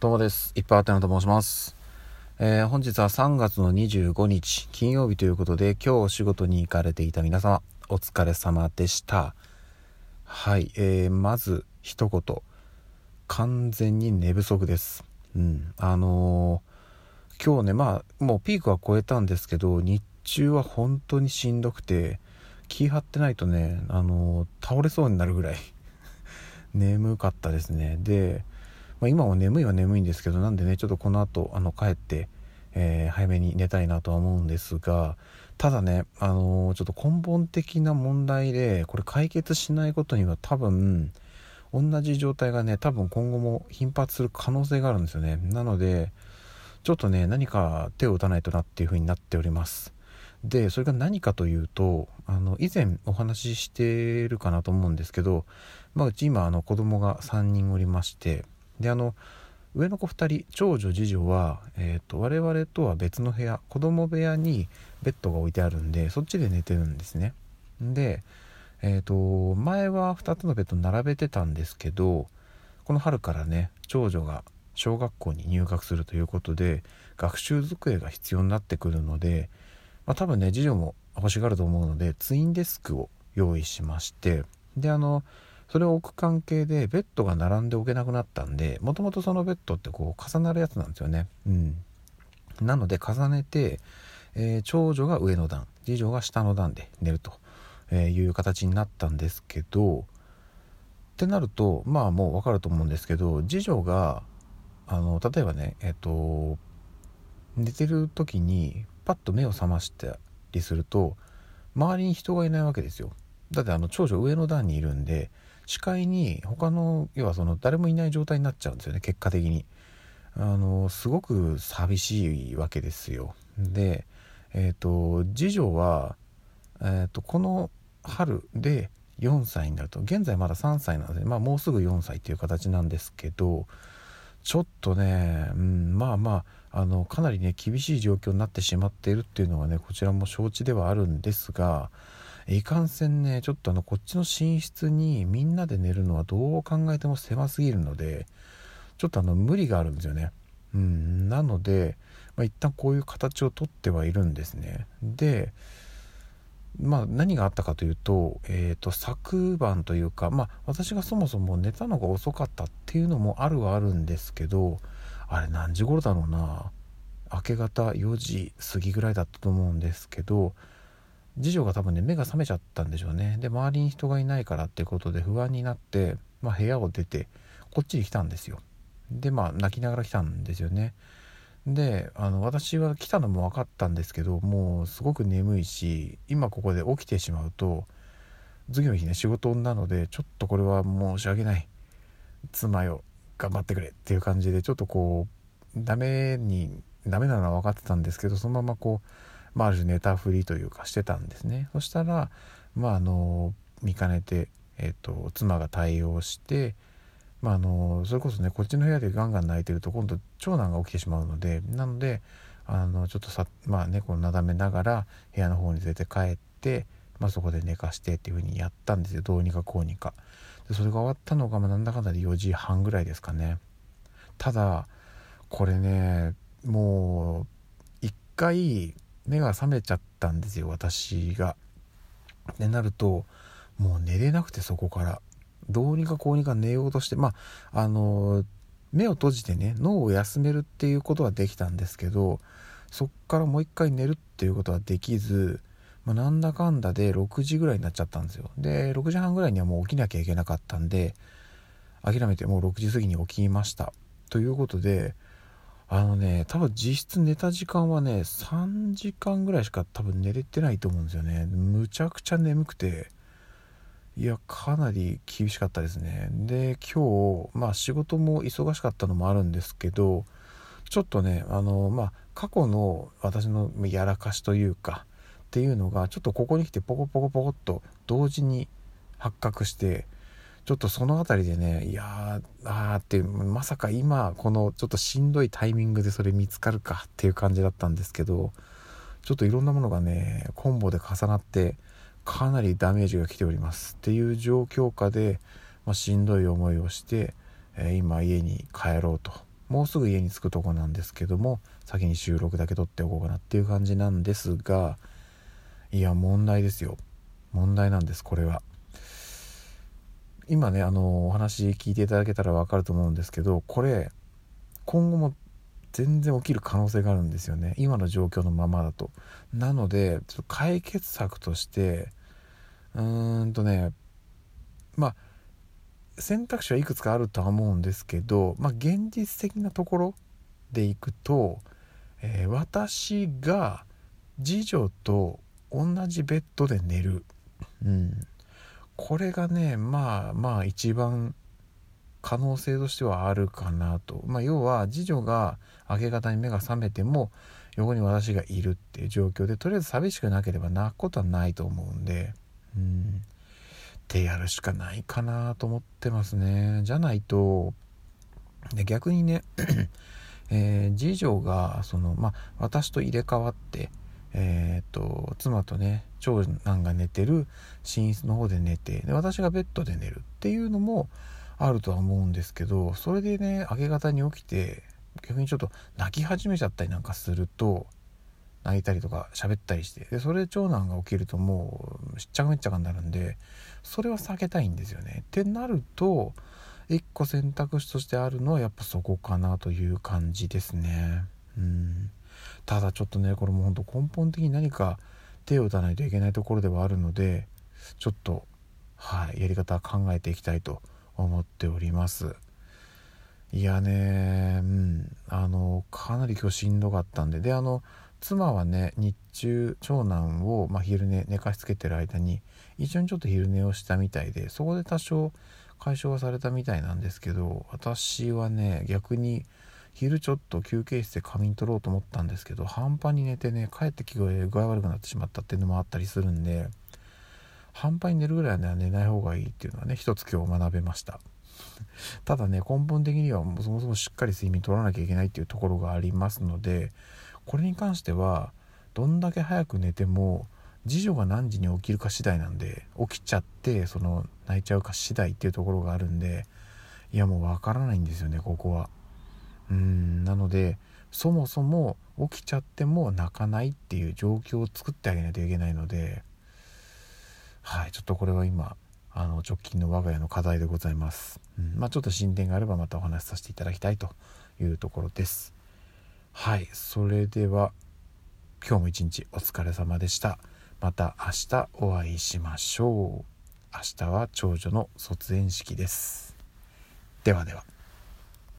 どうもです。いっぱいあてなと申します。えー、本日は3月の25日金曜日ということで今日お仕事に行かれていた皆様お疲れ様でした。はい、えー、まず一言完全に寝不足です。うん、あのー、今日ねまあもうピークは超えたんですけど日中は本当にしんどくて気張ってないとねあの倒れそうになるぐらい 眠かったですねで、まあ、今は眠いは眠いんですけどなんでねちょっとこの後あの帰って、えー、早めに寝たいなとは思うんですがただねあのー、ちょっと根本的な問題でこれ解決しないことには多分同じ状態がね多分今後も頻発する可能性があるんですよね。なのでちょっとね何か手を打たないとなっていう風になっております。でそれが何かというとあの以前お話ししてるかなと思うんですけど、まあ、うち今あの子供が3人おりましてであの上の子2人長女次女は、えーと、我々とは別の部屋子供部屋にベッドが置いてあるんでそっちで寝てるんですね。でえっ、ー、と前は2つのベッド並べてたんですけどこの春からね長女が小学校に入学するということで学習机が必要になってくるのでまあ、多分ね次女も欲しがると思うのでツインデスクを用意しましてであのそれを置く関係でベッドが並んで置けなくなったんでもともとそのベッドってこう重なるやつなんですよね。うん。なので重ねて、えー、長女が上の段次女が下の段で寝るという形になったんですけどってなるとまあもう分かると思うんですけど次女があの例えばねえっ、と寝てる時にパッと目を覚ましたりすると周りに人がいないわけですよ。だってあの長女上の段にいるんで視界に他の要はその誰もいない状態になっちゃうんですよね結果的に。あのすごく寂しいわけですよ。でえっ、ー、と次女は、えーと、この春で4歳になると現在まだ3歳なので、まあ、もうすぐ4歳っていう形なんですけどちょっとね、うん、まあまああのかなりね厳しい状況になってしまっているっていうのはねこちらも承知ではあるんですがいかんせんねちょっとあのこっちの寝室にみんなで寝るのはどう考えても狭すぎるのでちょっとあの無理があるんですよね。うん、なので、まあ、一旦こういう形をとってはいるんですね。でまあ、何があったかというと,、えーと、昨晩というか、まあ、私がそもそも寝たのが遅かったっていうのもあるはあるんですけどあれ何時頃だろうな明け方4時過ぎぐらいだったと思うんですけど次女が多分ね目が覚めちゃったんでしょうね。で周りに人がいないからっていうことで不安になって、まあ、部屋を出てこっちに来たんですよ。でまあ泣きながら来たんですよね。であの私は来たのも分かったんですけどもうすごく眠いし今ここで起きてしまうと次の日ね仕事なのでちょっとこれは申し訳ない。妻よ頑張ってくれっていう感じでちょっとこうダメにダメなのは分かってたんですけどそのままこう、まあ、ある種ネタ振りというかしてたんですね。そしたらまああの見かねて、えーと妻が対応してまあ、あのそれこそねこっちの部屋でガンガン泣いてると今度長男が起きてしまうのでなのであのちょっとさまあ猫をなだめながら部屋の方に連れて帰って、まあ、そこで寝かしてっていう風にやったんですよ。どうにかこうにか。でそれが終わったのが、まあ、なんだかんだで4時半ぐらいですかね。ただこれねもう一回目が覚めちゃったんですよ私が。でなるともう寝れなくてそこから。どうにかこうにか寝ようとしてまああの目を閉じてね脳を休めるっていうことはできたんですけどそっからもう一回寝るっていうことはできず、まあ、なんだかんだで6時ぐらいになっちゃったんですよ。で6時半ぐらいにはもう起きなきゃいけなかったんで諦めてもう6時過ぎに起きました。ということであのね多分実質寝た時間はね3時間ぐらいしか多分寝れてないと思うんですよね。むちゃくちゃ眠くて。いやかなり厳しかったですね。で今日まあ仕事も忙しかったのもあるんですけどちょっとねあのまあ過去の私のやらかしというかっていうのがちょっとここに来てポコポコポコっと同時に発覚してちょっとその辺りでねいやーあーってまさか今このちょっとしんどいタイミングでそれ見つかるかっていう感じだったんですけどちょっといろんなものがねコンボで重なってかなりダメージが来ておりますっていう状況下で、まあ、しんどい思いをして、えー、今家に帰ろうと。もうすぐ家に着くとこなんですけども先に収録だけ撮っておこうかなっていう感じなんですがいや問題ですよ。問題なんですこれは。今ねあのお話聞いていただけたら分かると思うんですけどこれ今後も全然起きる可能性があるんですよね。今の状況のままだと。なのでちょっと解決策としてうーんとねまあ選択肢はいくつかあるとは思うんですけど、まあ、現実的なところでいくと、えー、私が次女と同じベッドで寝る、うん、これがねまあまあ一番可能性としてはあるかなと、まあ、要は次女が明け方に目が覚めても横に私がいるっていう状況でとりあえず寂しくなければ泣くことはないと思うんでうん。ってやるしかないかなと思ってますね。じゃないとで逆にね えー、次女がその、まあ、私と入れ替わってえー、っと妻とね長男が寝てる寝室の方で寝てで私がベッドで寝るっていうのもあるとは思うんですけどそれでね明け方に起きて逆にちょっと泣き始めちゃったりなんかすると泣いたりとか喋ったりしてでそれで長男が起きるともうしっちゃかめっちゃかになるんでそれは避けたいんですよね。ってなると一個選択肢としてあるのはやっぱそこかなという感じですね。うんただちょっとねこれも本当根本的に何か手を打たないといけないところではあるのでちょっとはいやり方考えていきたいと思っております。いやねうんあのかなり今日しんどかったんで。であの妻はね日中長男を、まあ、昼寝寝かしつけてる間に一緒にちょっと昼寝をしたみたいでそこで多少解消はされたみたいなんですけど私はね逆に昼ちょっと休憩室で仮眠取ろうと思ったんですけど半端に寝てね帰ってき具合悪くなってしまったっていうのもあったりするんで半端に寝るぐらいは寝ない方がいいっていうのはね一つ今日学べました ただね根本的にはそもそもしっかり睡眠取らなきゃいけないっていうところがありますのでこれに関してはどんだけ早く寝ても次女が何時に起きるか次第なんで起きちゃってその泣いちゃうか次第っていうところがあるんでいやもうわからないんですよねここは。うんなのでそもそも起きちゃっても泣かないっていう状況を作ってあげないといけないのではいちょっとこれは今あの直近の我が家の課題でございます、うんまあ、ちょっと進展があればまたお話しさせていただきたいというところです。はいそれでは今日も一日お疲れ様でした。また明日お会いしましょう。明日は長女の卒園式です。ではでは。